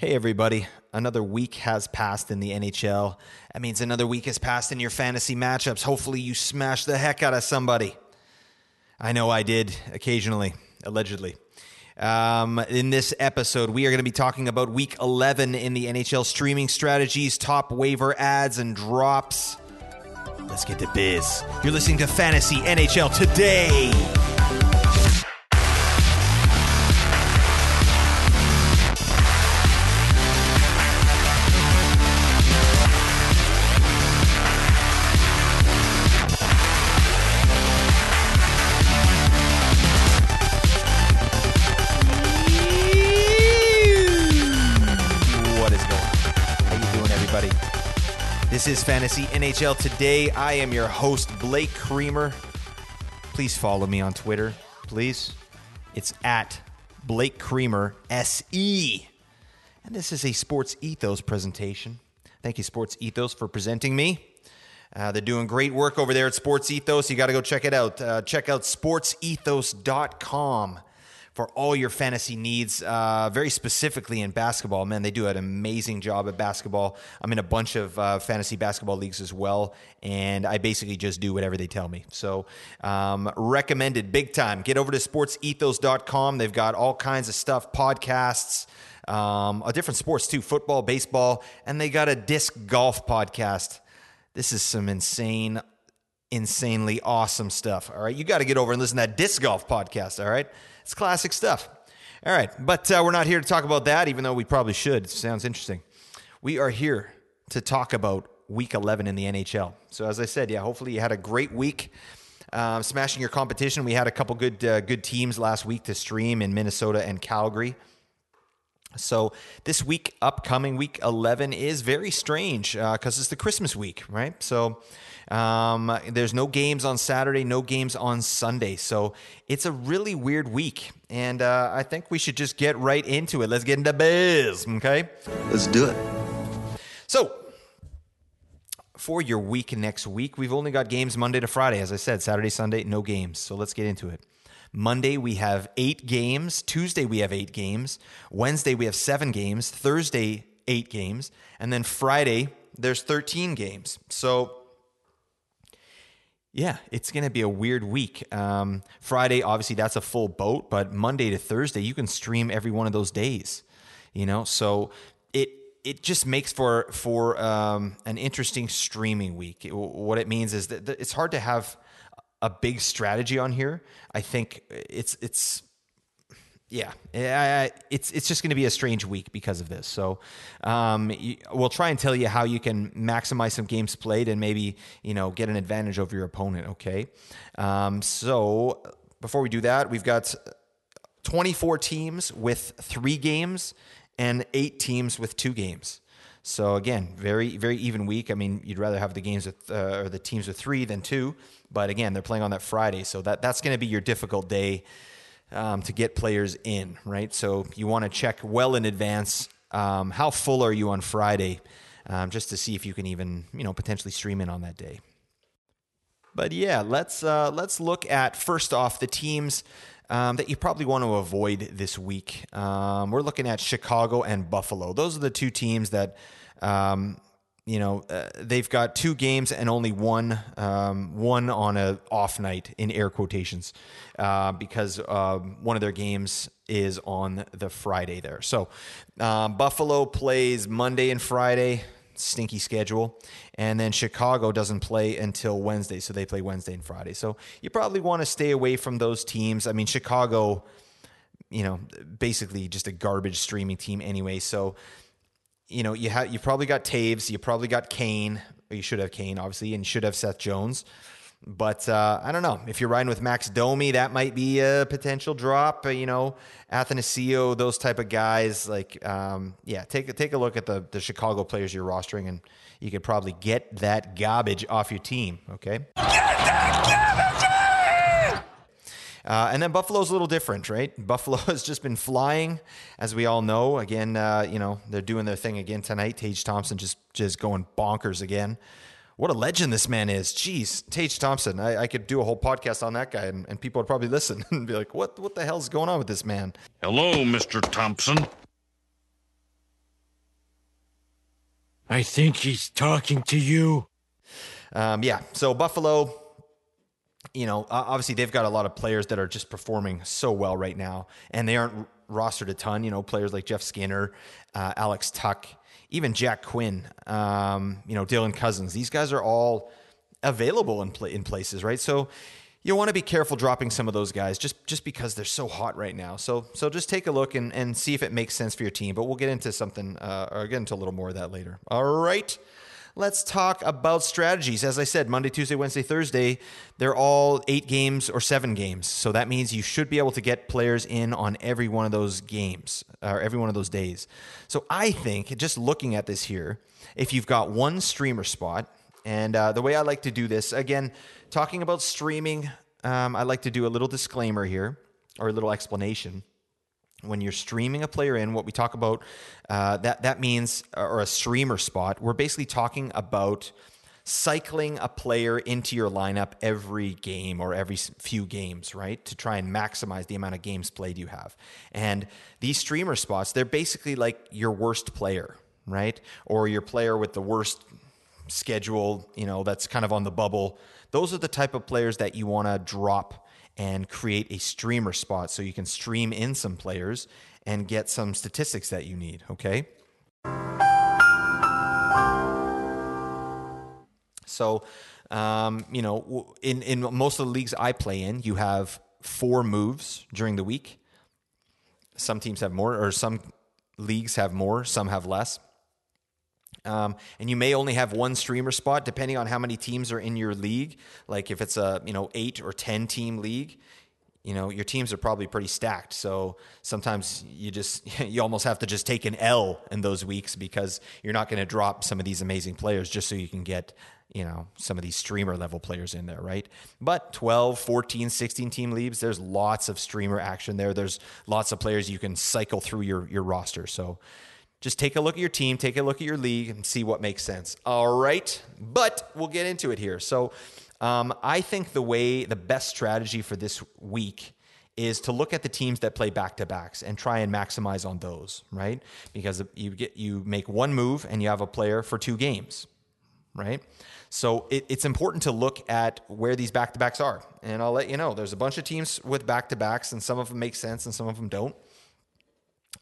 Hey, everybody. Another week has passed in the NHL. That means another week has passed in your fantasy matchups. Hopefully, you smash the heck out of somebody. I know I did occasionally, allegedly. Um, in this episode, we are going to be talking about week 11 in the NHL streaming strategies, top waiver ads, and drops. Let's get to biz. You're listening to Fantasy NHL today. Is Fantasy NHL Today. I am your host, Blake Creamer. Please follow me on Twitter, please. It's at Blake Creamer SE. And this is a Sports Ethos presentation. Thank you, Sports Ethos, for presenting me. Uh, they're doing great work over there at Sports Ethos. You got to go check it out. Uh, check out sportsethos.com for all your fantasy needs, uh, very specifically in basketball. Man, they do an amazing job at basketball. I'm in a bunch of uh, fantasy basketball leagues as well, and I basically just do whatever they tell me. So, um, recommended big time. Get over to sportsethos.com. They've got all kinds of stuff, podcasts. Um, a different sports too, football, baseball, and they got a disc golf podcast. This is some insane, insanely awesome stuff. All right. You got to get over and listen to that disc golf podcast. All right. It's classic stuff. All right. But uh, we're not here to talk about that, even though we probably should. It sounds interesting. We are here to talk about week 11 in the NHL. So, as I said, yeah, hopefully you had a great week. Um, smashing your competition. We had a couple good uh, good teams last week to stream in Minnesota and Calgary. So this week, upcoming week 11, is very strange because it's the Christmas week, right? So um, there's no games on Saturday, no games on Sunday. So it's a really weird week. And uh, I think we should just get right into it. Let's get into biz, okay? Let's do it. So for your week next week, we've only got games Monday to Friday. As I said, Saturday, Sunday, no games. So let's get into it. Monday, we have eight games. Tuesday, we have eight games. Wednesday, we have seven games. Thursday, eight games. And then Friday, there's 13 games. So, yeah, it's going to be a weird week. Um, Friday, obviously, that's a full boat, but Monday to Thursday, you can stream every one of those days. You know, so it it just makes for for um, an interesting streaming week. It- what it means is that it's hard to have a big strategy on here. I think it's it's yeah, I- I- it's it's just going to be a strange week because of this. So, um, we'll try and tell you how you can maximize some games played and maybe you know get an advantage over your opponent. Okay, um, so before we do that, we've got 24 teams with three games and eight teams with two games. So again, very very even week. I mean, you'd rather have the games with uh, or the teams with three than two, but again, they're playing on that Friday, so that that's going to be your difficult day um, to get players in, right? So you want to check well in advance. Um, how full are you on Friday, um, just to see if you can even you know potentially stream in on that day. But yeah, let's uh, let's look at first off the teams um, that you probably want to avoid this week. Um, we're looking at Chicago and Buffalo. Those are the two teams that um, you know uh, they've got two games and only one um, one on a off night in air quotations uh, because um, one of their games is on the Friday there. So um, Buffalo plays Monday and Friday stinky schedule. And then Chicago doesn't play until Wednesday, so they play Wednesday and Friday. So you probably want to stay away from those teams. I mean, Chicago, you know, basically just a garbage streaming team anyway. So, you know, you have you probably got Toews, you probably got Kane, you should have Kane, obviously, and should have Seth Jones. But uh, I don't know if you're riding with Max Domi, that might be a potential drop. You know, Athanasiou, those type of guys. Like, um, yeah, take take a look at the the Chicago players you're rostering, and you could probably get that garbage off your team. Okay. Uh, and then Buffalo's a little different, right? Buffalo has just been flying, as we all know. Again, uh, you know they're doing their thing again tonight. Tage Thompson just just going bonkers again. What a legend this man is. Jeez, Tage Thompson. I, I could do a whole podcast on that guy, and, and people would probably listen and be like, "What what the hell's going on with this man?" Hello, Mr. Thompson. I think he's talking to you. Um, yeah. So Buffalo, you know, obviously they've got a lot of players that are just performing so well right now, and they aren't rostered a ton. You know, players like Jeff Skinner, uh, Alex Tuch, even Jack Quinn, um, you know, Dylan Cozens. These guys are all available in in places, right? So you want to be careful dropping some of those guys just just because they're so hot right now. So so just take a look and, and see if it makes sense for your team. But we'll get into something uh, or get into a little more of that later. All right. Let's talk about strategies. As I said, Monday, Tuesday, Wednesday, Thursday, they're all eight games or seven games. So that means you should be able to get players in on every one of those games or every one of those days. So I think, just looking at this here, if you've got one streamer spot, and uh, the way I like to do this, again, talking about streaming, um, I like to do a little disclaimer here or a little explanation. When you're streaming a player in, what we talk about, uh, that that means, or a streamer spot, we're basically talking about cycling a player into your lineup every game or every few games, right? To try and maximize the amount of games played you have. And these streamer spots, they're basically like your worst player, right? Or your player with the worst schedule, you know, that's kind of on the bubble. Those are the type of players that you want to drop and create a streamer spot so you can stream in some players and get some statistics that you need, okay? So, um, you know, in, in most of the leagues I play in, you have four moves during the week. Some teams have more, or some leagues have more, some have less. Um, and you may only have one streamer spot depending on how many teams are in your league. Like if it's a you know eight or ten team league, you know your teams are probably pretty stacked. So sometimes you just you almost have to just take an L in those weeks because you're not going to drop some of these amazing players just so you can get you know some of these streamer level players in there right but 12 14 16 team leagues there's lots of streamer action there there's lots of players you can cycle through your your roster so just take a look at your team, take a look at your league, and see what makes sense. All right. But we'll get into it here. So um, I think the way, the best strategy for this week is to look at the teams that play back to backs and try and maximize on those, right? Because you get you make one move and you have a player for two games, right? So it, it's important to look at where these back to backs are, and I'll let you know. There's a bunch of teams with back to backs, and some of them make sense and some of them don't.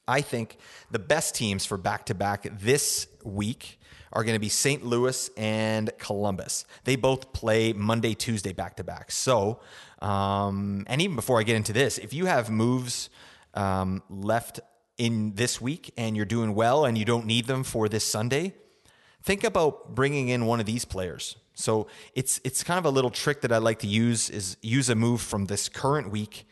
I think the best teams for back to back this week are going to be St. Louis and Columbus. They both play Monday, Tuesday back to back. So, um, and even before I get into this, if you have moves um, left in this week and you're doing well and you don't need them for this Sunday, think about bringing in one of these players. So it's it's kind of a little trick that I like to use is use a move from this current week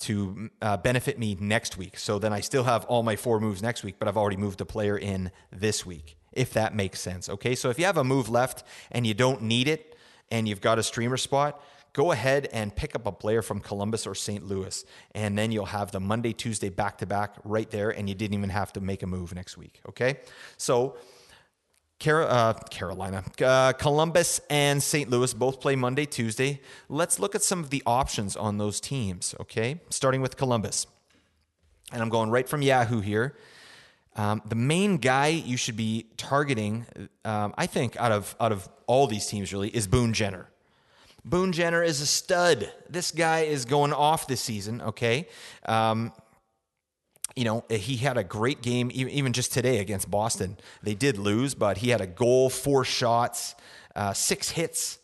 to uh, benefit me next week. So then I still have all my four moves next week, but I've already moved a player in this week, if that makes sense. Okay, so if you have a move left and you don't need it and you've got a streamer spot, go ahead and pick up a player from Columbus or St. Louis, and then you'll have the Monday, Tuesday back to back right there, and you didn't even have to make a move next week. Okay, so Car- uh, Carolina, uh, Columbus, and St. Louis both play Monday, Tuesday. Let's look at some of the options on those teams, okay? Starting with Columbus. And I'm going right from Yahoo here. Um, the main guy you should be targeting, um, I think, out of out of all these teams, really, is Boone Jenner. Boone Jenner is a stud. This guy is going off this season. Okay, um, you know, he had a great game, even just today against Boston. They did lose, but he had a goal, four shots, uh, six hits,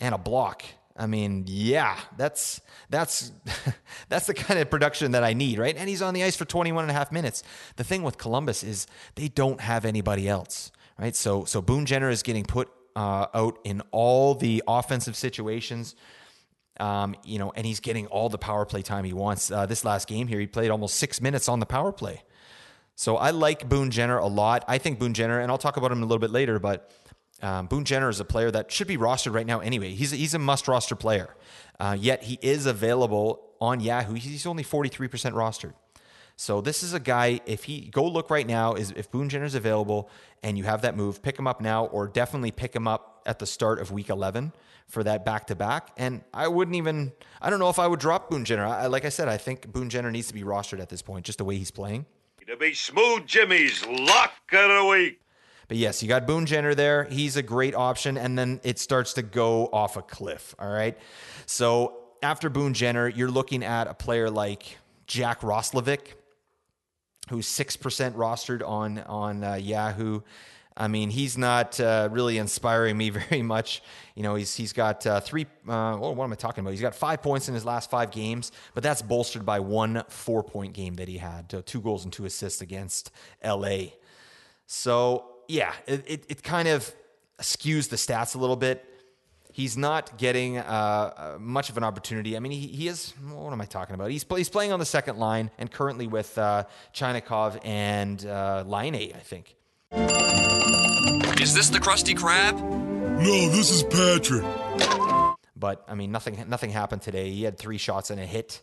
and a block. I mean, yeah, that's that's that's the kind of production that I need, right? And he's on the ice for 21 and a half minutes. The thing with Columbus is they don't have anybody else, right? So so Boone Jenner is getting put uh, out in all the offensive situations. Um, you know, and he's getting all the power play time he wants. Uh, this last game here, he played almost six minutes on the power play. So I like Boone Jenner a lot. I think Boone Jenner, and I'll talk about him a little bit later, but um, Boone Jenner is a player that should be rostered right now anyway. He's a, he's a must roster player. Uh, yet he is available on Yahoo. He's only 43% rostered. So this is a guy, if he go look right now, is if Boone Jenner is available and you have that move, pick him up now or definitely pick him up at the start of week 11 for that back to back. And I wouldn't even, I don't know if I would drop Boone Jenner. I, like I said, I think Boone Jenner needs to be rostered at this point, just the way he's playing. To be smooth Jimmy's lock of the week. But yes, you got Boone Jenner there. He's a great option. And then it starts to go off a cliff. All right. So after Boone Jenner, you're looking at a player like Jack Roslovic, who's 6% rostered on, on uh, Yahoo. I mean, he's not uh, really inspiring me very much. You know, he's he's got uh, three. Uh, what am I talking about? He's got five points in his last five games, but that's bolstered by one four point game that he had, two goals and two assists against L.A. So yeah, it, it, it kind of skews the stats a little bit. He's not getting uh, uh, much of an opportunity. I mean, he, he is. What am I talking about? He's, he's playing on the second line and currently with uh, Chinakhov and uh, Laine I think. Is this the Krusty Krab? No, this is Patrick. But I mean, nothing nothing happened today. He had three shots and a hit,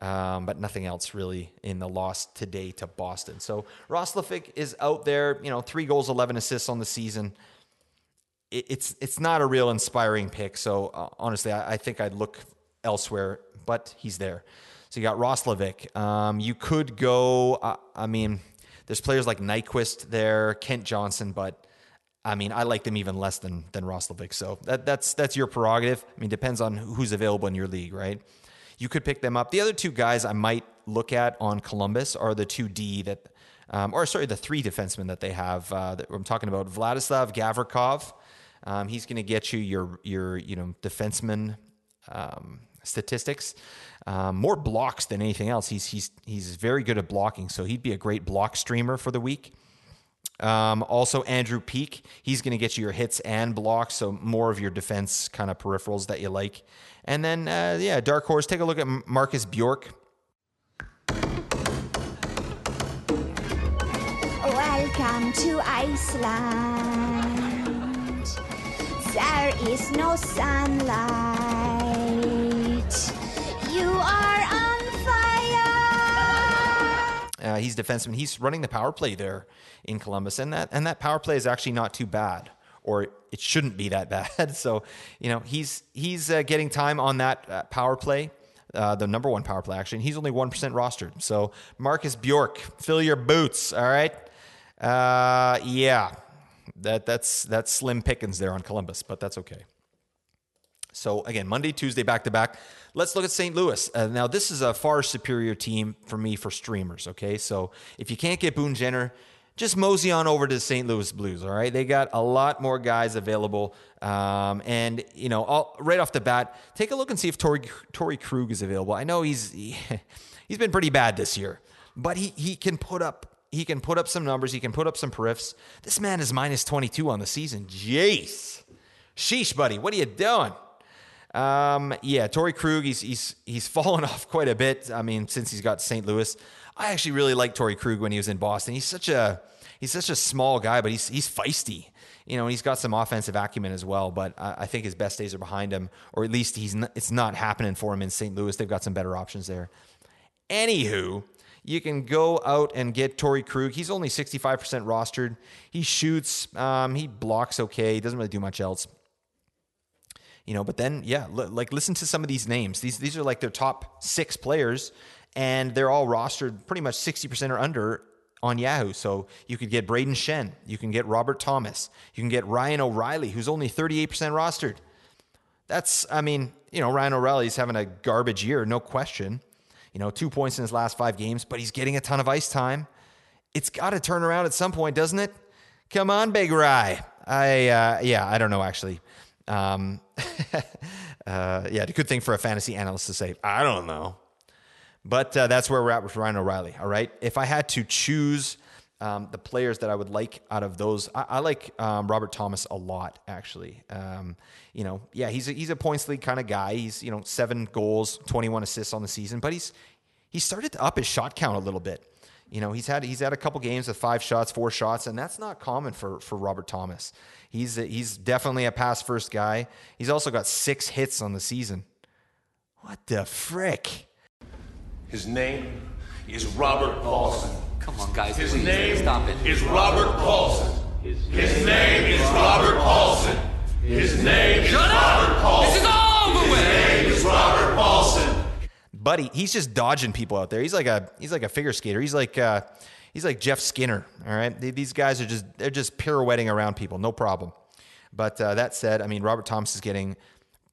um, but nothing else really in the loss today to Boston. So Roslovic is out there. You know, three goals, eleven assists on the season. It, it's it's not a real inspiring pick. So uh, honestly, I, I, think I'd look elsewhere. But he's there. So you got Roslovic. Um, you could go. Uh, I mean there's players like Nyquist there, Kent Johnson, but I mean, I like them even less than than Roslovic. So that, that's that's your prerogative. I mean, depends on who's available in your league, right? You could pick them up. The other two guys I might look at on Columbus are the two D that, um, or sorry, the three defensemen that they have. Uh, that I'm talking about Vladislav Gavrikov. Um, he's going to get you your your you know defenseman um, statistics. Um, more blocks than anything else. He's he's he's very good at blocking, so he'd be a great block streamer for the week. Um, also, Andrew Peeke, he's going to get you your hits and blocks, so more of your defense kind of peripherals that you like. And then, uh, yeah, Dark Horse, take a look at Marcus Bjork. Welcome to Iceland. There is no sunlight. Are on fire. Uh, he's defenseman. He's running the power play there in Columbus, and that and that power play is actually not too bad, or it shouldn't be that bad. So, you know, he's he's uh, getting time on that uh, power play. Uh, the number one power play actually, he's only one percent rostered. So Marcus Bjork, fill your boots. All right, uh, yeah, that that's that's slim pickings there on Columbus, but that's okay. So again, Monday, Tuesday, back to back. Let's look at St. Louis. Uh, now, this is a far superior team for me for streamers. Okay, so if you can't get Boone Jenner, just mosey on over to the St. Louis Blues. All right, they got a lot more guys available, um, and you know, all, right off the bat, take a look and see if Torey Torey Krug is available. I know he's he, he's been pretty bad this year, but he he can put up he can put up some numbers. He can put up some periffs. This man is minus twenty two on the season. Jeez, sheesh, buddy, what are you doing? Um, yeah, Torey Krug, he's he's he's fallen off quite a bit. I mean, since he's got St. Louis, I actually really liked Torey Krug when he was in Boston. He's such a he's such a small guy, but he's he's feisty. You know, he's got some offensive acumen as well. But I, I think his best days are behind him, or at least he's it's not happening for him in St. Louis. They've got some better options there. Anywho, you can go out and get Torey Krug. He's only 65% rostered. He shoots, um, he blocks okay. He doesn't really do much else you know but then yeah l- like listen to some of these names these these are like their top six players and they're all rostered pretty much 60% or under on Yahoo. So you could get Brayden Schenn, you can get Robert Thomas, you can get Ryan O'Reilly, who's only 38% rostered. That's, I mean, you know, Ryan O'Reilly's having a garbage year, no question. You know, two points in his last five games, but he's getting a ton of ice time. It's got to turn around at some point, doesn't it? Come on, Big Rye. I, uh, yeah, I don't know actually. Um, uh, yeah, the good thing for a fantasy analyst to say, I don't know. But uh, that's where we're at with Ryan O'Reilly. All right. If I had to choose um, the players that I would like out of those, I, I like um, Robert Thomas a lot, actually. Um, you know, yeah, he's a, he's a points league kind of guy. He's, you know, seven goals, 21 assists on the season, but he's, he started to up his shot count a little bit. You know, he's had he's had a couple games with five shots, four shots, and that's not common for for Robert Thomas. He's a, he's definitely a pass first guy. He's also got six hits on the season. What the frick? His name is Robert Paulson. Come on, guys, His please name stop it. is Robert Paulson. His name is Robert Paulson. His name is up! Robert Paulson. This is over His name is Robert Paulson. Buddy, he's just dodging people out there. He's like a he's like a figure skater. He's like uh, he's like Jeff Skinner. All right, these guys are just they're just pirouetting around people, no problem. But uh, that said, I mean Robert Thomas is getting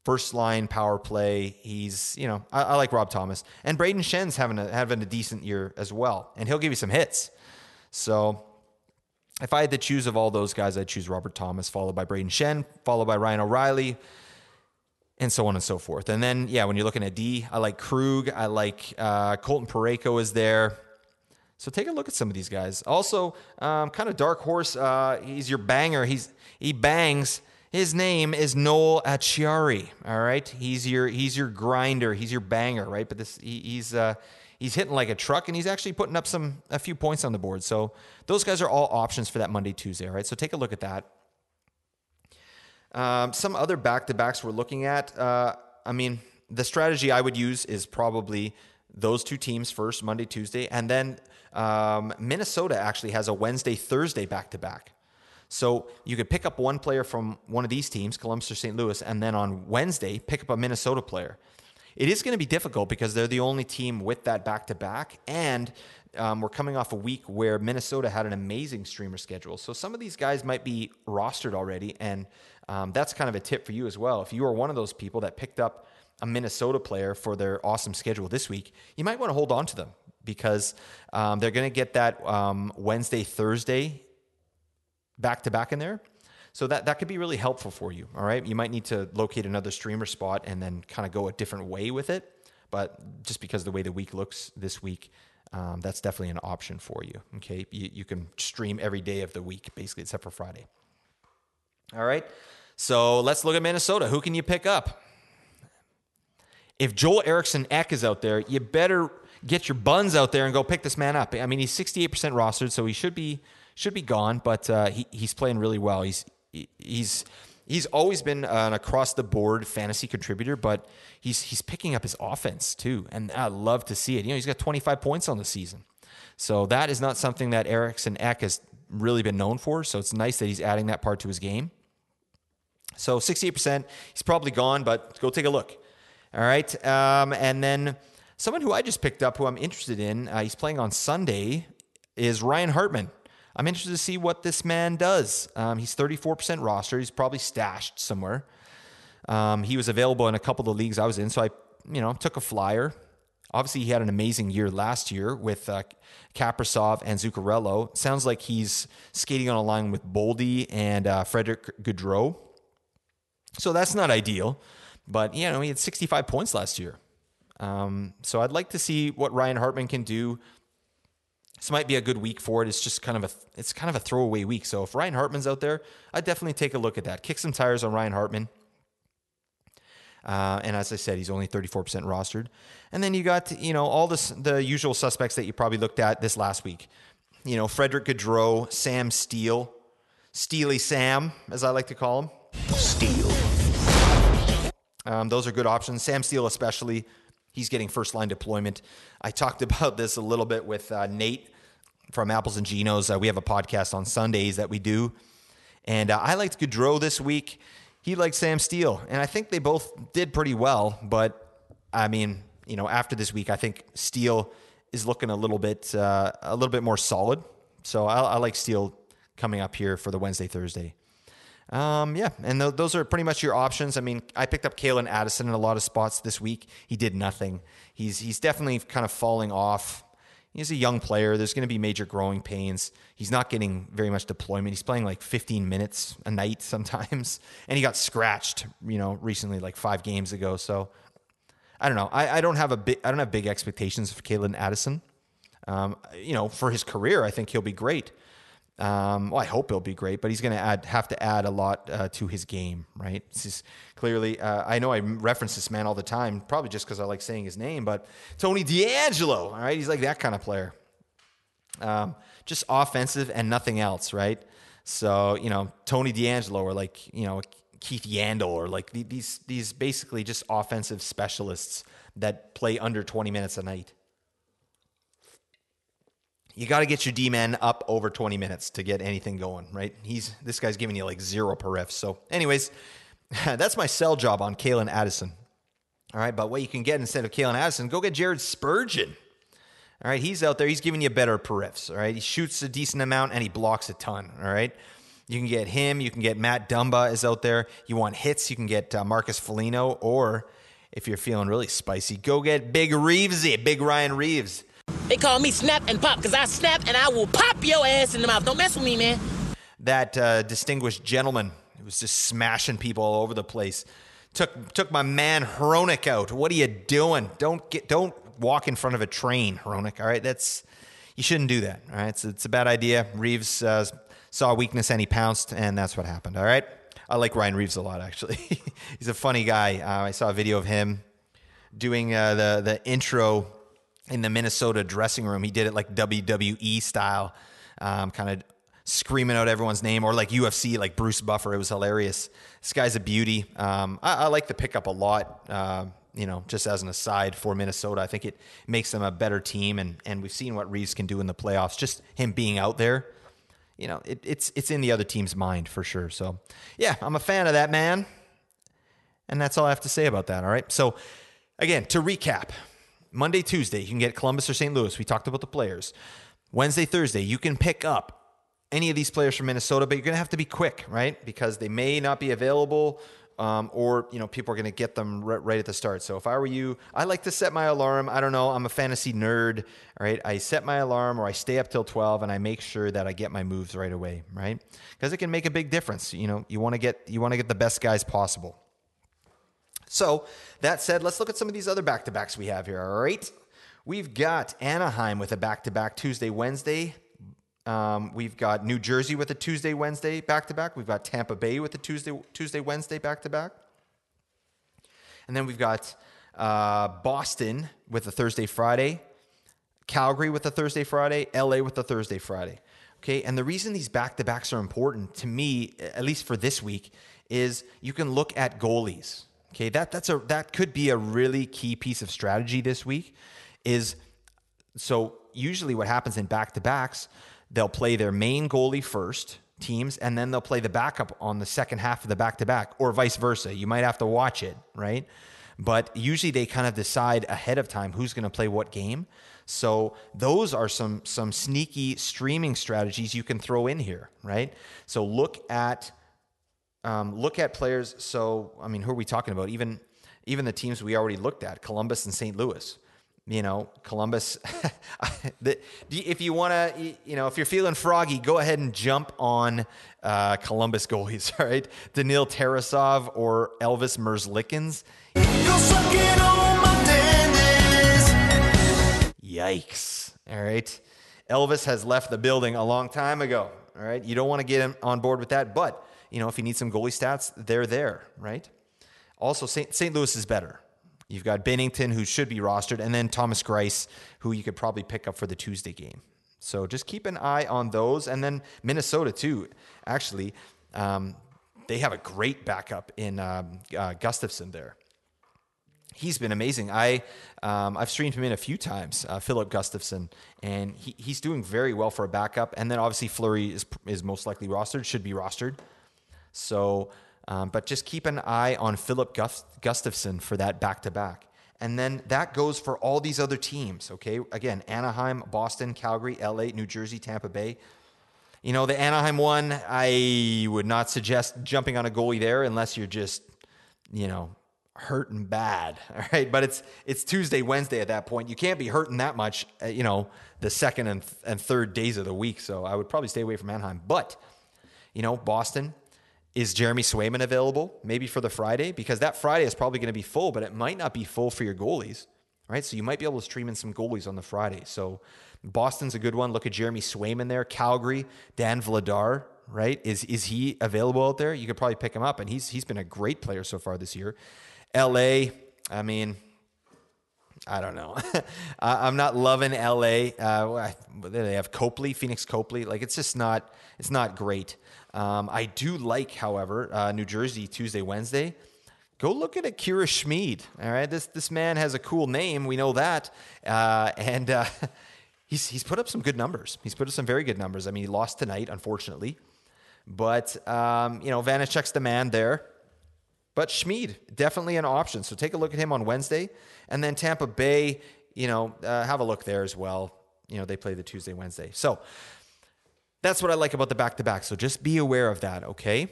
first line power play. He's you know I, I like Rob Thomas and Brayden Schenn's having a having a decent year as well, and he'll give you some hits. So if I had to choose of all those guys, I'd choose Robert Thomas, followed by Brayden Schenn, followed by Ryan O'Reilly, and so on and so forth. And then, yeah, when you're looking at D, I like Krug. I like uh, Colton Parayko is there. So take a look at some of these guys. Also, um, kind of dark horse. Uh, he's your banger. He's he bangs. His name is Noel Acciari. All right, he's your he's your grinder. He's your banger, right? But this he, he's uh, he's hitting like a truck, and he's actually putting up some a few points on the board. So those guys are all options for that Monday Tuesday. All right, so take a look at that. Um, some other back to backs we're looking at. Uh, I mean, the strategy I would use is probably those two teams first, Monday, Tuesday, and then um, Minnesota actually has a Wednesday, Thursday back to back. So you could pick up one player from one of these teams, Columbus or St. Louis, and then on Wednesday pick up a Minnesota player. It is going to be difficult because they're the only team with that back to back, and um, we're coming off a week where Minnesota had an amazing streamer schedule. So some of these guys might be rostered already, and um, that's kind of a tip for you as well. If you are one of those people that picked up a Minnesota player for their awesome schedule this week, you might want to hold on to them because um, they're going to get that um, Wednesday, Thursday back to back in there. So that, that could be really helpful for you. All right. You might need to locate another streamer spot and then kind of go a different way with it. But just because the way the week looks this week, um, that's definitely an option for you. Okay. You, you can stream every day of the week, basically, except for Friday. All right. So let's look at Minnesota. Who can you pick up? If Joel Eriksson Ek is out there, you better get your buns out there and go pick this man up. I mean, he's 68% rostered, so he should be should be gone, but uh, he, he's playing really well. He's he's he's always been an across the board fantasy contributor, but he's he's picking up his offense too, and I love to see it. You know, he's got 25 points on the season, so that is not something that Erickson Eck has really been known for. So it's nice that he's adding that part to his game. So 68%, he's probably gone, but go take a look. All right. Um, and then someone who I just picked up who I'm interested in, uh, he's playing on Sunday, is Ryan Hartman. I'm interested to see what this man does. Um, he's 34% roster. He's probably stashed somewhere. Um, he was available in a couple of the leagues I was in, so I, you know, took a flyer. Obviously, he had an amazing year last year with uh, Kaprizov and Zuccarello. Sounds like he's skating on a line with Boldy and uh, Frederick Gaudreau. So that's not ideal, but you know he had 65 points last year. Um, so I'd like to see what Ryan Hartman can do. This might be a good week for it. It's just kind of a it's kind of a throwaway week. So if Ryan Hartman's out there, I'd definitely take a look at that. Kick some tires on Ryan Hartman. Uh, and as I said, he's only 34% rostered. And then you got, you know, all this, the usual suspects that you probably looked at this last week. You know, Frederick Gaudreau, Sam Steele, Steely Sam, as I like to call him. Steele. Um, those are good options. Sam Steele, especially, he's getting first line deployment. I talked about this a little bit with uh, Nate from Apples and Genos. Uh, we have a podcast on Sundays that we do. And uh, I liked Gaudreau this week. He liked Sam Steele. And I think they both did pretty well. But I mean, you know, after this week, I think Steele is looking a little bit uh, a little bit more solid. So I, I like Steele coming up here for the Wednesday Thursday. Um, yeah, and th- those are pretty much your options. I mean, I picked up Calen Addison in a lot of spots this week. He did nothing. He's he's definitely kind of falling off. He's a young player. There's going to be major growing pains. He's not getting very much deployment. He's playing like 15 minutes a night sometimes, and he got scratched, you know, recently, like five games ago. So I don't know. I, I don't have a big I don't have big expectations for Calen Addison. Um, you know, for his career, I think he'll be great. Um, well, I hope he'll be great, but he's going to add have to add a lot uh, to his game, right? This is clearly. Uh, I know I reference this man all the time, probably just because I like saying his name, but Tony DeAngelo, all right, he's like that kind of player. Um, just offensive and nothing else, right? So you know, Tony DeAngelo or like you know Keith Yandle or like these these basically just offensive specialists that play under twenty minutes a night you got to get your D man up over 20 minutes to get anything going, right? He's this guy's giving you like zero per. So, anyways, that's my sell job on Calen Addison. All right, but what you can get instead of Calen Addison, go get Jared Spurgeon. All right, he's out there. He's giving you better periffs. All right, he shoots a decent amount and he blocks a ton. All right, you can get him. You can get Matt Dumba is out there. You want hits? You can get uh, Marcus Foligno, or if you're feeling really spicy, go get Big Reevesy, Big Ryan Reaves. They call me Snap and Pop because I snap and I will pop your ass in the mouth. Don't mess with me, man. That uh, distinguished gentleman who was just smashing people all over the place. Took took my man Hronek out. What are you doing? Don't get don't walk in front of a train, Hronek. All right, that's you shouldn't do that. All right, it's, a bad idea. Reaves uh, saw weakness and he pounced, and that's what happened. All right, I like Ryan Reaves a lot actually. He's a funny guy. Uh, I saw a video of him doing uh, the the intro in the Minnesota dressing room. He did it like WWE style, um, kind of screaming out everyone's name, or like UFC, like Bruce Buffer. It was hilarious. This guy's a beauty. Um, I, I, like the pickup a lot. Uh, you know, just as an aside for Minnesota, I think it makes them a better team, and and we've seen what Reaves can do in the playoffs. Just him being out there, you know, it, it's it's in the other team's mind for sure. So, yeah, I'm a fan of that man, and that's all I have to say about that. All right, so again, to recap, Monday, Tuesday, you can get Columbus or St. Louis. We talked about the players. Wednesday, Thursday, you can pick up any of these players from Minnesota, but you're going to have to be quick, right? Because they may not be available. Um, or you know people are going to get them right, right, at the start. So if I were you, I like to set my alarm. I don't know. I'm a fantasy nerd. right? I set my alarm or I stay up till 12 and I make sure that I get my moves right away. Right, because it can make a big difference. You know, you want to get you want to get the best guys possible. So that said, let's look at some of these other back to backs we have here. All right. We've got Anaheim with a back to back Tuesday, Wednesday. Um, we've got New Jersey with a Tuesday, Wednesday back to back. We've got Tampa Bay with a Tuesday, Tuesday, Wednesday back to back. And then we've got uh, Boston with a Thursday, Friday. Calgary with a Thursday, Friday. LA with a Thursday, Friday. Okay. And the reason these back to backs are important to me, at least for this week, is you can look at goalies. Okay, that that's a that could be a really key piece of strategy this week. Is so usually what happens in back to backs, they'll play their main goalie first, teams, and then they'll play the backup on the second half of the back to back, or vice versa. You might have to watch it, right? But usually they kind of decide ahead of time who's going to play what game. So those are some some sneaky streaming strategies you can throw in here, right? So look at um, look at players. So, I mean, who are we talking about? Even even the teams we already looked at, Columbus and St. Louis. You know, Columbus. if you want to, you know, if you're feeling froggy, go ahead and jump on uh, Columbus goalies. All right, Daniil Tarasov or Elvis Merzlikins. Yikes! All right, Elvis has left the building a long time ago. All right, you don't want to get him on board with that, but you know, if you need some goalie stats, they're there, right? Also, St. Louis is better. You've got Binnington, who should be rostered, and then Thomas Greiss, who you could probably pick up for the Tuesday game. So just keep an eye on those. And then Minnesota, too. Actually, um, they have a great backup in um, uh, Gustavsson there. He's been amazing. I um, I've streamed him in a few times, uh, Filip Gustavsson, and he, he's doing very well for a backup. And then obviously Fleury is is most likely rostered, should be rostered. So, um, but just keep an eye on Filip Gust- Gustavsson for that back to back. And then that goes for all these other teams, okay? Again, Anaheim, Boston, Calgary, LA, New Jersey, Tampa Bay. You know, the Anaheim one, I would not suggest jumping on a goalie there unless you're just, you know, hurting bad. All right. But it's it's Tuesday, Wednesday at that point. You can't be hurting that much, uh, you know, the second and, th- and third days of the week. So I would probably stay away from Anaheim. But, you know, Boston, is Jeremy Swayman available maybe for the Friday? Because that Friday is probably going to be full, but it might not be full for your goalies, right? So you might be able to stream in some goalies on the Friday. So Boston's a good one. Look at Jeremy Swayman there. Calgary, Dan Vladar, right? Is is he available out there? You could probably pick him up, and he's he's been a great player so far this year. L.A. I mean, I don't know. I'm not loving LA. Uh, they have Copley, Pheonix Copley. Like it's just not. It's not great. Um, I do like, however, uh, New Jersey Tuesday, Wednesday. Go look at Akira Schmid. All right, this this man has a cool name. We know that, uh, and uh, he's he's put up some good numbers. He's put up some very good numbers. I mean, he lost tonight, unfortunately, but um, you know, Vanecek's the man there. But Schmid definitely an option. So take a look at him on Wednesday, and then Tampa Bay you know, uh, have a look there as well. You know, they play the Tuesday, Wednesday. So that's what I like about the back to back. So just be aware of that, okay?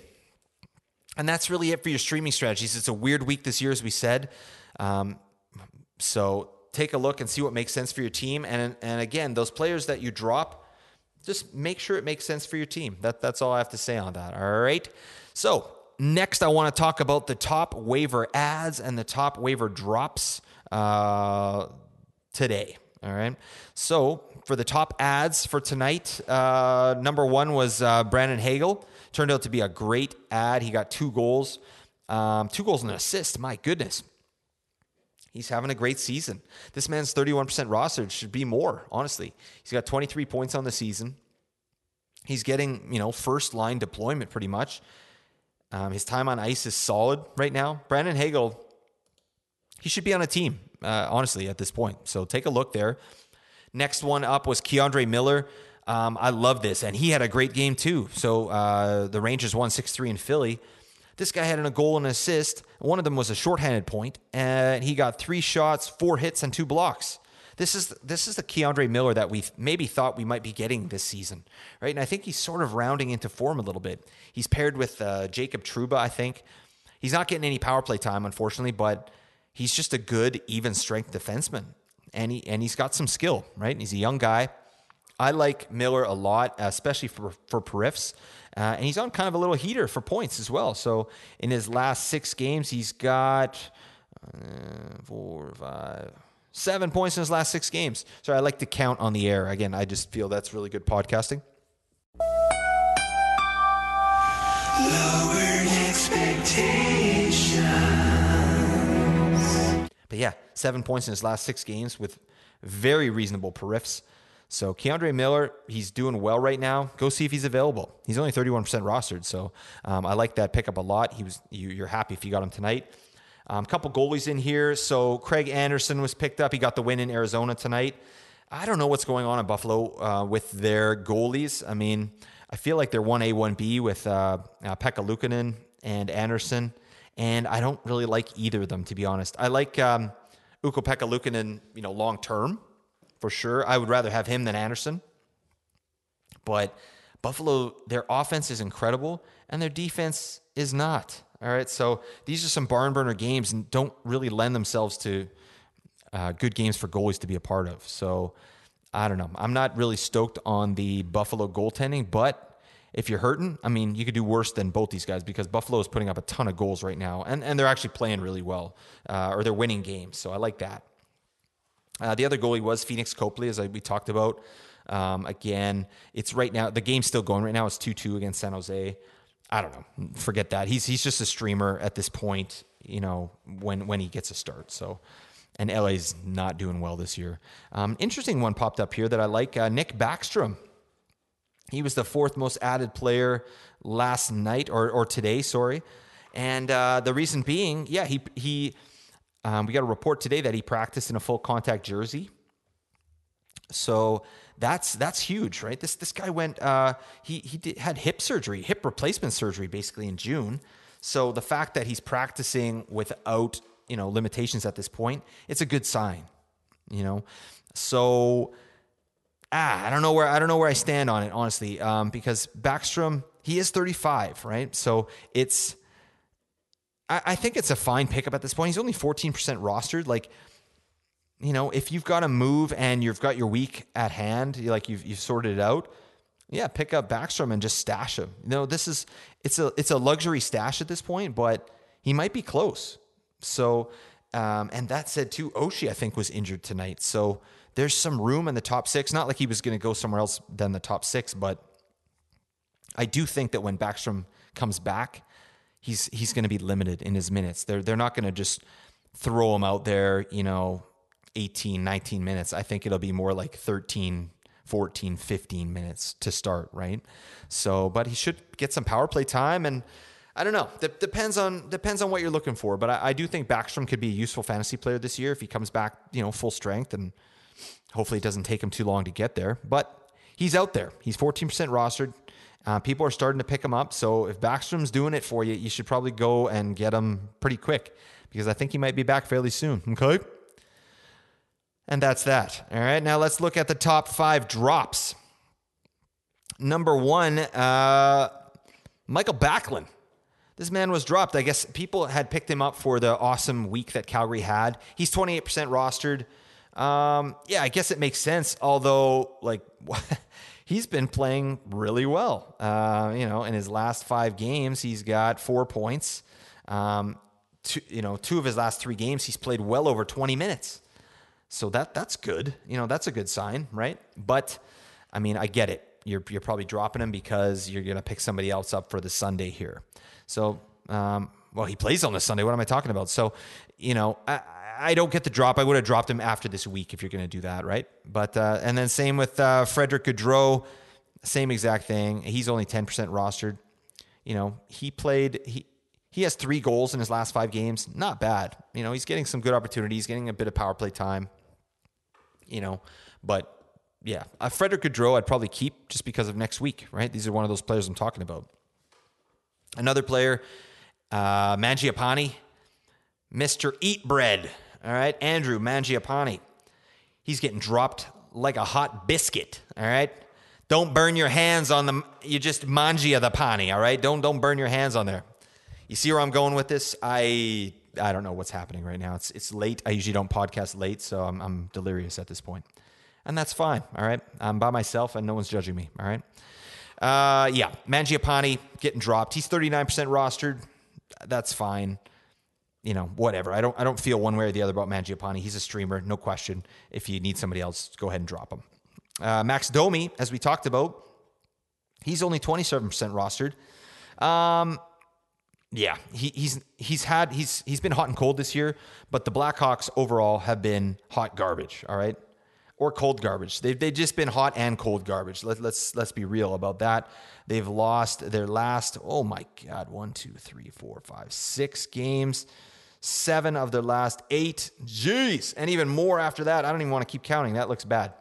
And that's really it for your streaming strategies. It's a weird week this year, as we said. Um, so take a look and see what makes sense for your team. And and again, those players that you drop, just make sure it makes sense for your team. That that's all I have to say on that. All right. So next, I want to talk about the top waiver ads and the top waiver drops uh, today. All right. So for the top ads for tonight, uh, number one was uh, Brandon Hagel. Turned out to be a great ad. He got two goals, um, two goals and an assist. My goodness. He's having a great season. This man's 31% rostered. Should be more, honestly. He's got 23 points on the season. He's getting, you know, first line deployment pretty much. Um, his time on ice is solid right now. Brandon Hagel, he should be on a team, uh, honestly, at this point. So take a look there. Next one up was K'Andre Miller. Um, I love this, and he had a great game too. So uh, the Rangers won 6 3 in Philly. This guy had a goal and an assist. One of them was a shorthanded point, and he got three shots, four hits, and two blocks. This is this is the K'Andre Miller that we maybe thought we might be getting this season, right? And I think he's sort of rounding into form a little bit. He's paired with uh, Jacob Trouba, I think. He's not getting any power play time, unfortunately, but he's just a good, even strength defenseman, and he and he's got some skill, right? And he's a young guy. I like Miller a lot, especially for for periffs. Uh, and he's on kind of a little heater for points as well. So in his last six games, he's got uh, four, five, seven points in his last six games. So I like to count on the air. Again, I just feel that's really good podcasting. But yeah, seven points in his last six games with very reasonable periffs. So K'Andre Miller, he's doing well right now. Go see if he's available. He's only 31% rostered, so um, I like that pickup a lot. He was you, are happy if you got him tonight. A um, couple goalies in here. So Craig Anderson was picked up. He got the win in Arizona tonight. I don't know what's going on in Buffalo uh, with their goalies. I mean, I feel like they're one A, one B with uh, uh, Pekka Luukkonen and Anderson, and I don't really like either of them to be honest. I like um, Ukko Pekka Luukkonen, you know, long term for sure. I would rather have him than Anderson. But Buffalo, their offense is incredible and their defense is not. All right. So these are some barn burner games and don't really lend themselves to uh, good games for goalies to be a part of. So I don't know. I'm not really stoked on the Buffalo goaltending, but if you're hurting, I mean, you could do worse than both these guys because Buffalo is putting up a ton of goals right now, and, and they're actually playing really well, uh, or they're winning games. So I like that. Uh, the other goalie was Pheonix Copley, as I, we talked about. Um, again, it's right now, the game's still going right now. It's 2 2 against San Jose. I don't know. Forget that. He's he's just a streamer at this point, you know, when when he gets a start. So and LA's not doing well this year. Um, interesting one popped up here that I like. Uh, Nick Backstrom. He was the fourth most added player last night or or today, sorry. And uh, the reason being, yeah, he he um, we got a report today that he practiced in a full contact jersey. So that's that's huge, right? This this guy went uh, he he did, had hip surgery, hip replacement surgery, basically in June. So the fact that he's practicing without you know limitations at this point, it's a good sign, you know. So ah, I don't know where I don't know where I stand on it honestly, um, because Backstrom he is 35, right? So it's I, I think it's a fine pickup at this point. He's only 14% rostered. Like, you know, if you've got a move and you've got your week at hand, like you've you've sorted it out, yeah, pick up Backstrom and just stash him. You know, this is it's a it's a luxury stash at this point, but he might be close. So, um, and that said too, Oshie I think was injured tonight, so there's some room in the top six. Not like he was going to go somewhere else than the top six, but I do think that when Backstrom comes back, he's he's going to be limited in his minutes. They're they're not going to just throw him out there, you know, 18, 19 minutes. I think it'll be more like 13, 14, 15 minutes to start, right? So, but he should get some power play time and I don't know. D- depends on depends on what you're looking for, but I, I, do think Backstrom could be a useful fantasy player this year if he comes back, you know, full strength, and hopefully it doesn't take him too long to get there. But he's out there. He's 14% rostered. Uh, people are starting to pick him up. So if Backstrom's doing it for you, you should probably go and get him pretty quick because I think he might be back fairly soon. Okay. And that's that. All right. Now let's look at the top five drops. Number one, uh, Mikael Backlund. This man was dropped. I guess people had picked him up for the awesome week that Calgary had. He's 28% rostered. Um, yeah, I guess it makes sense. Although, like, he's been playing really well. Uh, you know, in his last five games, he's got four points. Um, two, you know, two of his last three games, he's played well over 20 minutes. So that that's good. You know, that's a good sign, right? But I mean, I get it. You're you're probably dropping him because you're gonna pick somebody else up for the Sunday here. So, um, well, he plays on the Sunday. What am I talking about? So, you know, I, I don't get the drop. I would have dropped him after this week if you're going to do that, right? But uh, and then same with uh, Frederick Gaudreau, same exact thing. He's only ten percent rostered. You know, he played he. He has three goals in his last five games. Not bad. You know, he's getting some good opportunities, getting a bit of power play time. You know, but yeah, uh, Frederick Gaudreau I'd probably keep just because of next week, right? These are one of those players I'm talking about. Another player, uh, Mangiapane, Mr. Eat Bread. All right, Andrew Mangiapane. He's getting dropped like a hot biscuit. All right. Don't burn your hands on the. You just mangia the pani. All right. Don't don't burn your hands on there. You see where I'm going with this? I I don't know what's happening right now. It's it's late. I usually don't podcast late, so I'm I'm delirious at this point, and that's fine. All right. I'm by myself, and no one's judging me. All right. Uh, yeah, Mangiapane getting dropped. He's 39% rostered. That's fine. You know, whatever. I don't I don't feel one way or the other about Mangiapane. He's a streamer, no question. If you need somebody else, go ahead and drop him. Uh, Max Domi, as we talked about, he's only 27% rostered. Um, yeah, he, he's he's had he's he's been hot and cold this year, but the Blackhawks overall have been hot garbage. All right, or cold garbage. They've, they've just been hot and cold garbage. Let, let's let's be real about that. They've lost their last, oh my God, one, two, three, four, five, six games, seven of their last eight. Jeez. And even more after that. I don't even want to keep counting. That looks bad.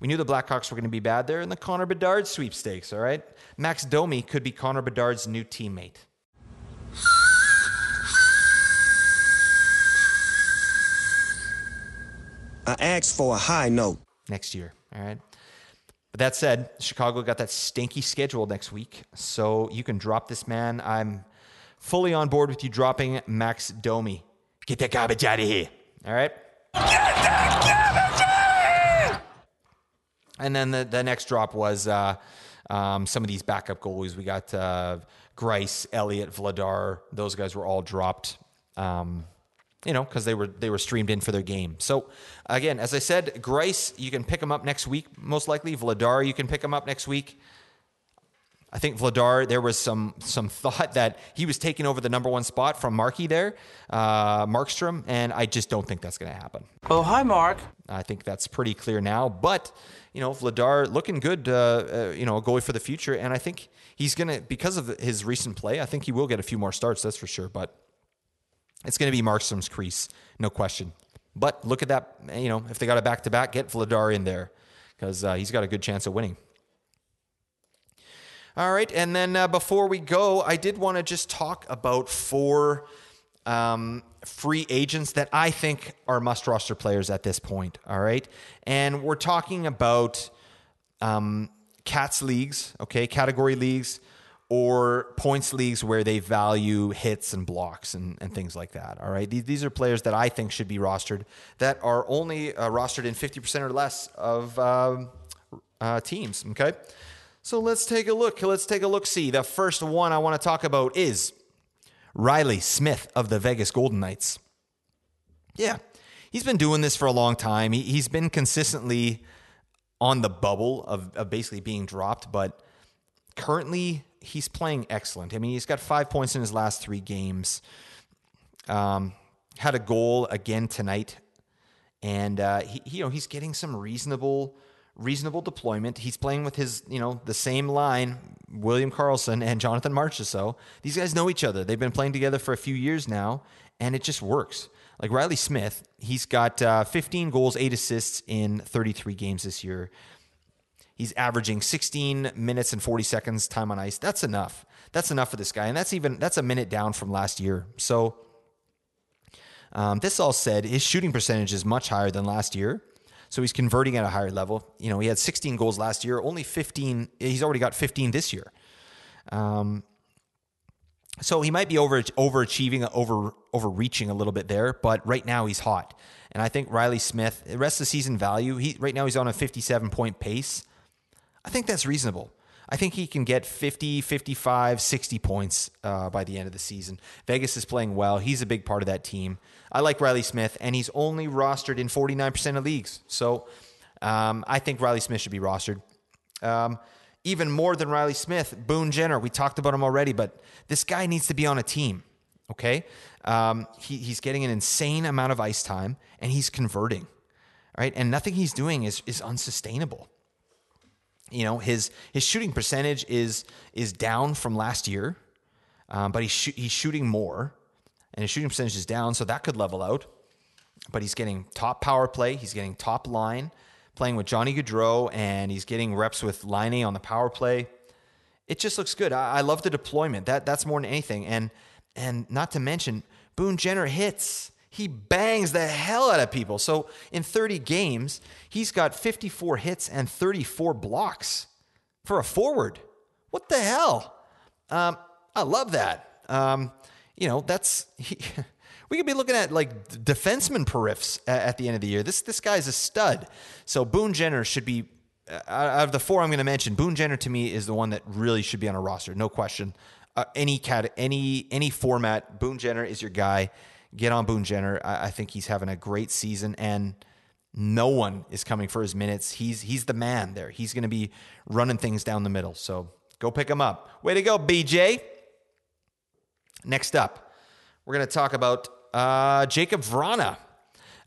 We knew the Blackhawks were going to be bad there in the Connor Bedard sweepstakes, all right? Max Domi could be Connor Bedard's new teammate. I asked for a high note. next year. All right. But that said, Chicago got that stinky schedule next week. So you can drop this man. I'm fully on board with you dropping Max Domi. Get that garbage out of here. All right. Get that garbage out And then the, the next drop was uh, um, some of these backup goalies. We got uh, Grice, Elliott, Vladar. Those guys were all dropped. Um, you know, because they were they were streamed in for their game. So again, as I said, Grice, you can pick him up next week, most likely. Vladar, you can pick him up next week. I think Vladar, there was some some thought that he was taking over the number one spot from Marky there, uh, Markstrom, and I just don't think that's going to happen. Oh, hi, Mark. I think that's pretty clear now. But you know, Vladar looking good. Uh, uh, you know, a goalie for the future, and I think he's going to because of his recent play. I think he will get a few more starts. That's for sure. But it's going to be Markstrom's crease, no question. But look at that. You know, if they got a back to back, get Vladar in there because uh, he's got a good chance of winning. All right, and then uh, before we go, I did want to just talk about four um, free agents that I think are must roster players at this point. All right, and we're talking about um, cats leagues, okay, category leagues, or points leagues where they value hits and blocks and, and things like that. All right, these, these are players that I think should be rostered that are only uh, rostered in fifty percent or less of um, uh, teams. Okay. So let's take a look. Let's take a look. See, the first one I want to talk about is Riley Smith of the Vegas Golden Knights. Yeah, he's been doing this for a long time. He, he's been consistently on the bubble of, of basically being dropped, but currently he's playing excellent. I mean, he's got five points in his last three games. Um, had a goal again tonight, and uh, he, you know he's getting some reasonable reasonable deployment. He's playing with his, you know, the same line, William Karlsson and Jonathan Marchessault. These guys know each other. They've been playing together for a few years now, and it just works. Like Riley Smith, he's got uh, 15 goals, eight assists in 33 games this year. He's averaging 16 minutes and 40 seconds time on ice. That's enough. That's enough for this guy, and that's even that's a minute down from last year. So, um, this all said, his shooting percentage is much higher than last year. So he's converting at a higher level. You know, he had 16 goals last year, only 15. He's already got 15 this year. Um, so he might be over overachieving, over overreaching a little bit there, but right now he's hot. And I think Riley Smith, the rest of the season value, he right now he's on a 57 point pace. I think that's reasonable. I think he can get 50, 55, 60 points uh, by the end of the season. Vegas is playing well. He's a big part of that team. I like Riley Smith, and he's only rostered in 49% of leagues. So um, I think Riley Smith should be rostered. Um, even more than Riley Smith, Boone Jenner. We talked about him already, but this guy needs to be on a team. Okay, um, he, he's getting an insane amount of ice time, and he's converting. Right, and nothing he's doing is is unsustainable. You know, his his shooting percentage is is down from last year, um, but he's sh- he's shooting more, and his shooting percentage is down, so that could level out. But he's getting top power play. He's getting top line playing with Johnny Gaudreau, and he's getting reps with Laine on the power play. It just looks good. I, I love the deployment. That that's more than anything. And and not to mention, Boone Jenner hits. He bangs the hell out of people. So in 30 games, he's got 54 hits and 34 blocks for a forward. What the hell? Um, I love that. Um, you know, that's he, we could be looking at like defenseman periffs at, at, the end of the year. This this guy's a stud. So Boone Jenner should be uh, out of the four I'm going to mention. Boone Jenner to me is the one that really should be on a roster, no question. Uh, any cat, any any format, Boone Jenner is your guy. Get on Boone Jenner. I, I think he's having a great season and no one is coming for his minutes. He's he's the man there. He's going to be running things down the middle. So go pick him up. Way to go, BJ. Next up, we're going to talk about uh, Jakub Vrana.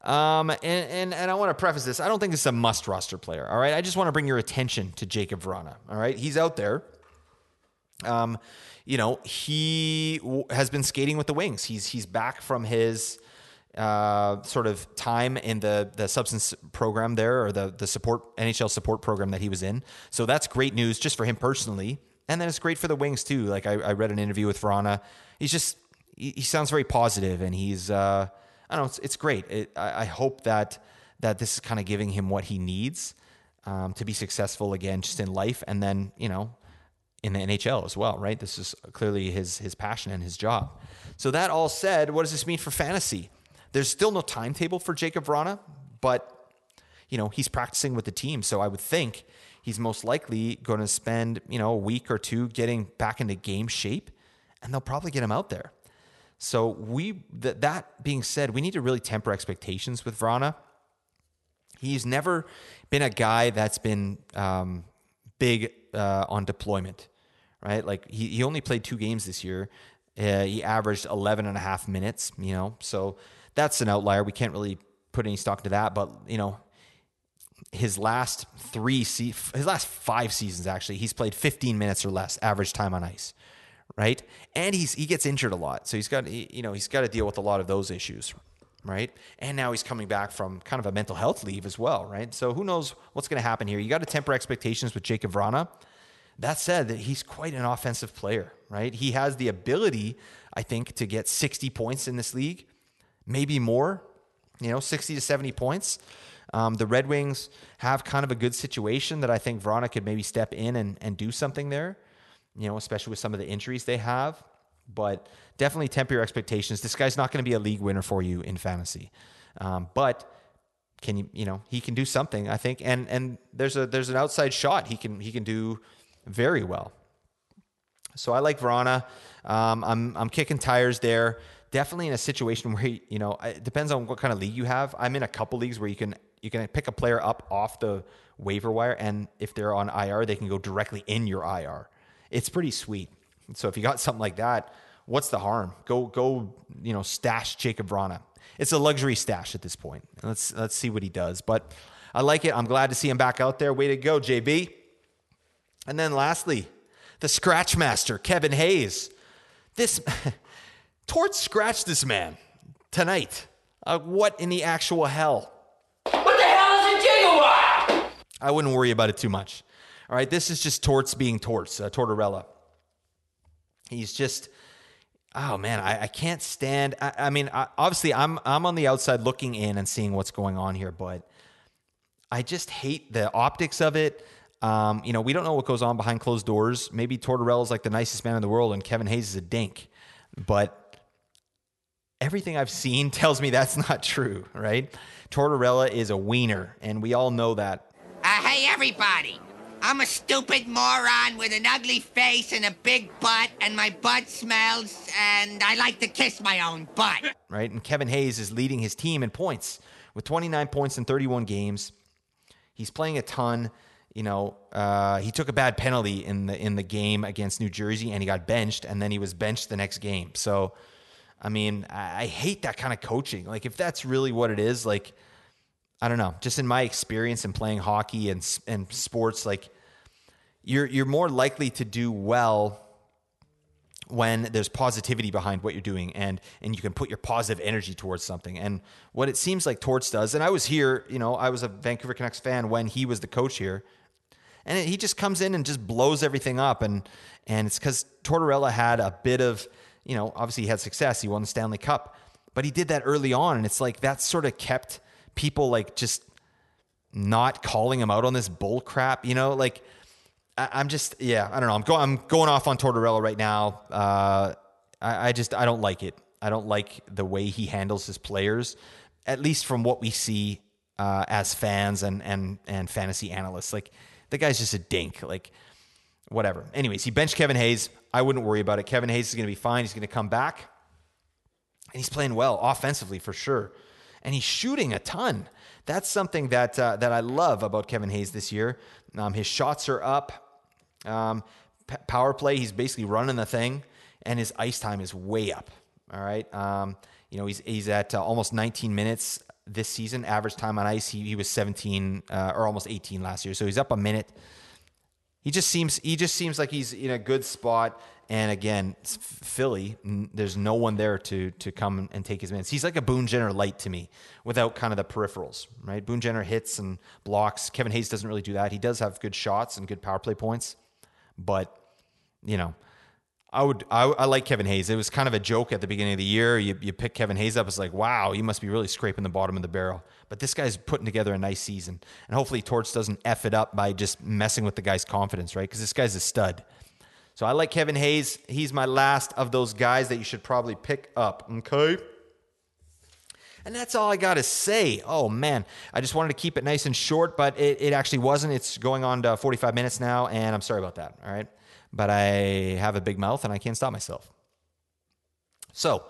Um, and, and, and I want to preface this. I don't think it's a must roster player. All right. I just want to bring your attention to Jakub Vrana. All right. He's out there. Um, you know, he w- has been skating with the Wings. He's he's back from his uh, sort of time in the the substance program there, or the the support NHL support program that he was in. So that's great news just for him personally, and then it's great for the Wings too. Like I, I read an interview with Vrana. He's just he, he sounds very positive, and he's uh, I don't know. It's, it's great. It, I, I, hope that that this is kind of giving him what he needs um, to be successful again, just in life, and then you know in the NHL as well, right? This is clearly his his passion and his job. So that all said, what does this mean for fantasy? There's still no timetable for Jakub Vrana, but you know he's practicing with the team, so I would think he's most likely going to spend you know a week or two getting back into game shape, and they'll probably get him out there. So we th- that being said, we need to really temper expectations with Vrana. He's never been a guy that's been um, big uh, on deployment, right? Like he, he only played two games this year. Uh, he averaged 11 and a half minutes, you know, so that's an outlier. We can't really put any stock to that, but you know, his last three, se- his last five seasons actually, he's played 15 minutes or less average time on ice, right? And he's he gets injured a lot, so he's got you know he's got to deal with a lot of those issues, right? And now he's coming back from kind of a mental health leave as well, right? So who knows what's going to happen here? You got to temper expectations with Jakub Vrana. That said, that he's quite an offensive player, right? He has the ability, I think, to get 60 points in this league, maybe more, you know, 60 to 70 points. Um, the Red Wings have kind of a good situation that I think Vrana could maybe step in and, and do something there, you know, especially with some of the injuries they have. But definitely temper your expectations. This guy's not going to be a league winner for you in fantasy. Um, but can you, you know, he can do something, I think. And and there's a there's an outside shot he can he can do very well. So I like Vrana. Um, I'm I'm kicking tires there. Definitely in a situation where you know it depends on what kind of league you have. I'm in a couple leagues where you can you can pick a player up off the waiver wire, and if they're on IR, they can go directly in your IR. It's pretty sweet. So if you got something like that, what's the harm? Go go you know stash Jakub Vrana. It's a luxury stash at this point. Let's let's see what he does. But I like it. I'm glad to see him back out there. Way to go, JB. And then lastly, the scratch master, Kevin Hayes. This Torts scratched this man tonight. Uh, what in the actual hell? What the hell is a gigawatt? I wouldn't worry about it too much. All right, this is just Torts being Torts, uh, Tortorella. He's just, oh man, I, I can't stand. I, I mean, I, obviously, I'm I'm on the outside looking in and seeing what's going on here, but I just hate the optics of it. Um, you know, we don't know what goes on behind closed doors. Maybe Tortorella's like the nicest man in the world, and Kevin Hayes is a dink. But everything I've seen tells me that's not true, right? Tortorella is a wiener, and we all know that. Uh, hey, everybody. I'm a stupid moron with an ugly face and a big butt, and my butt smells, and I like to kiss my own butt. right? And Kevin Hayes is leading his team in points with 29 points in 31 games. He's playing a ton. You know, uh, he took a bad penalty in the in the game against New Jersey, and he got benched, and then he was benched the next game. So, I mean, I, I hate that kind of coaching. Like, if that's really what it is, like, I don't know. Just in my experience in playing hockey and and sports, like, you're you're more likely to do well when there's positivity behind what you're doing and and you can put your positive energy towards something and what it seems like Torts does and I was here you know I was a Vancouver Canucks fan when he was the coach here and he just comes in and just blows everything up and and it's because Tortorella had a bit of you know obviously he had success he won the Stanley Cup but he did that early on and it's like that sort of kept people like just not calling him out on this bull crap you know? Like I, I'm just yeah I don't know. I'm going I'm going off on Tortorella right now. Uh, I, I just I don't like it. I don't like the way he handles his players at least from what we see uh, as fans and and and fantasy analysts. Like the guy's just a dink. Like whatever. Anyways he benched Kevin Hayes. I wouldn't worry about it. Kevin Hayes is going to be fine. He's going to come back. And he's playing well offensively for sure, and he's shooting a ton. That's something that uh, that I love about Kevin Hayes this year. Um, his shots are up. Um, p- power play, he's basically running the thing, and his ice time is way up. All right, um, you know he's he's at uh, almost 19 minutes this season. Average time on ice, he, he was 17 uh, or almost 18 last year, so he's up a minute he just seems he just seems like he's in a good spot. And again, Philly, there's no one there to to come and take his minutes. He's like a Boone Jenner light to me, without kind of the peripherals, right? Boone Jenner hits and blocks. Kevin Hayes doesn't really do that. He does have good shots and good power play points, but you know, I would I, I like Kevin Hayes. It was kind of a joke at the beginning of the year. You you pick Kevin Hayes up, it's like wow, you must be really scraping the bottom of the barrel. But this guy's putting together a nice season, and hopefully Torts doesn't f it up by just messing with the guy's confidence, right? Because this guy's a stud. So I like Kevin Hayes. He's my last of those guys that you should probably pick up. Okay. And that's all I got to say. Oh, man. I just wanted to keep it nice and short, but it, it actually wasn't. It's going on to 45 minutes now, and I'm sorry about that. All right. But I have a big mouth and I can't stop myself. So,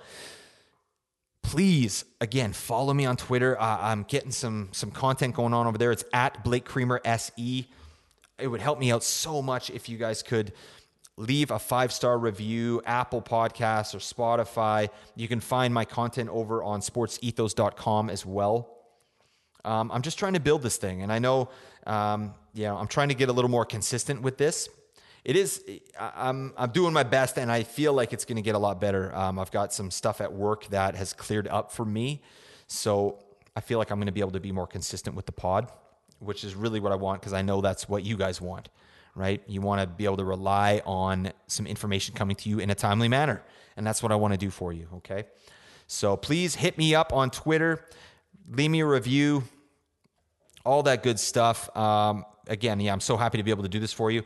please again follow me on twitter uh, i'm getting some some content going on over there it's at blake creamer se it would help me out so much if you guys could leave a five star review apple podcasts or spotify. You can find my content over on sportsethos.com as well. Um, i'm just trying to build this thing and i know um, i'm trying to get a little more consistent with this. It is I'm I'm doing my best and I feel like it's going to get a lot better. Um, I've got some stuff at work that has cleared up for me, so I feel like I'm going to be able to be more consistent with the pod, which is really what I want because I know that's what you guys want, right? You want to be able to rely on some information coming to you in a timely manner, and that's what I want to do for you. Okay, so please hit me up on Twitter, leave me a review all that good stuff. Um, again, yeah, I'm so happy to be able to do this for you.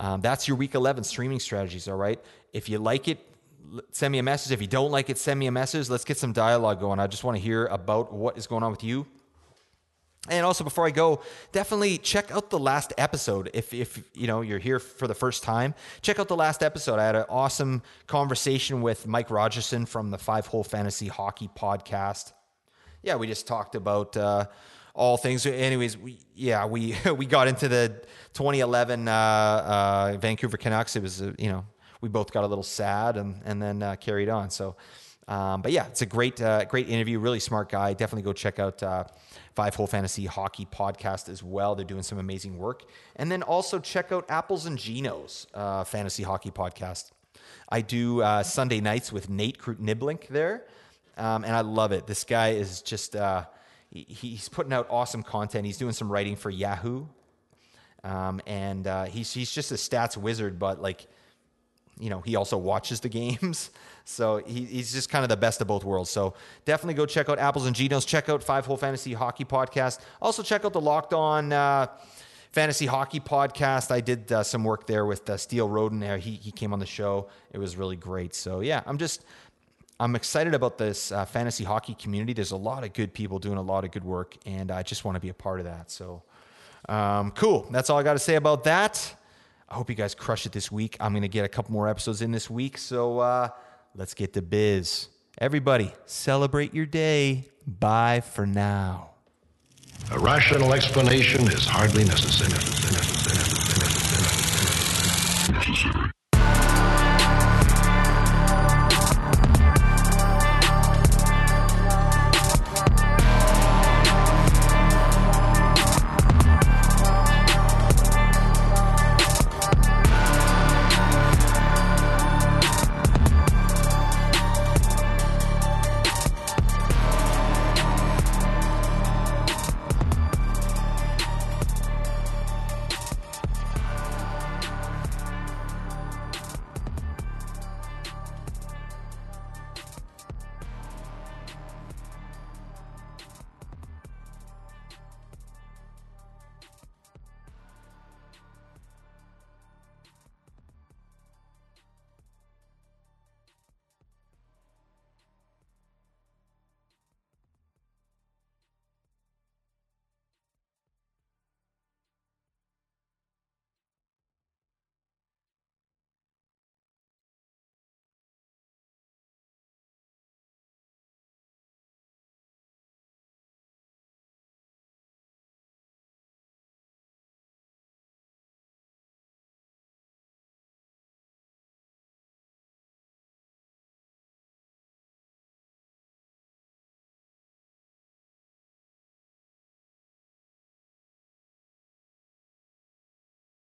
Um, that's your week 11 streaming strategies, all right? If you like it, send me a message. If you don't like it, send me a message. Let's get some dialogue going. I just want to hear about what is going on with you. And also, before I go, definitely check out the last episode. If, if you know you're here for the first time, check out the last episode. I had an awesome conversation with Mike Rogerson from the Five Hole Fantasy Hockey Podcast yeah, we just talked about uh, all things. Anyways, we yeah we we got into the 2011 uh, uh, Vancouver Canucks. It was uh, you know we both got a little sad and and then uh, carried on. So, um, but yeah, it's a great uh, great interview. Really smart guy. Definitely go check out. Uh, Five Hole Fantasy Hockey Podcast as well. They're doing some amazing work. And then also check out Apples and Genos uh, Fantasy Hockey Podcast. I do uh, Sunday nights with Nate Niblink there, um, and I love it. This guy is just uh, putting out awesome content. He's doing some writing for Yahoo, um, and uh, he's he's just a stats wizard. But like you know, he also watches the games. So he, he's just kind of the best of both worlds. So definitely go check out Apples and Genos. Check out Five Hole Fantasy Hockey Podcast. Also check out the Locked On uh, Fantasy Hockey Podcast. I did uh, some work there with uh, Steele Roden. He he came on the show. It was really great. So yeah, I'm just I'm excited about this uh, fantasy hockey community. There's a lot of good people doing a lot of good work, and I just want to be a part of that. So um, cool. That's all I got to say about that. I hope you guys crush it this week. I'm going to get a couple more episodes in this week. So uh, let's get to biz. Everybody, celebrate your day. Bye for now. A rational explanation is hardly necessary. necessary.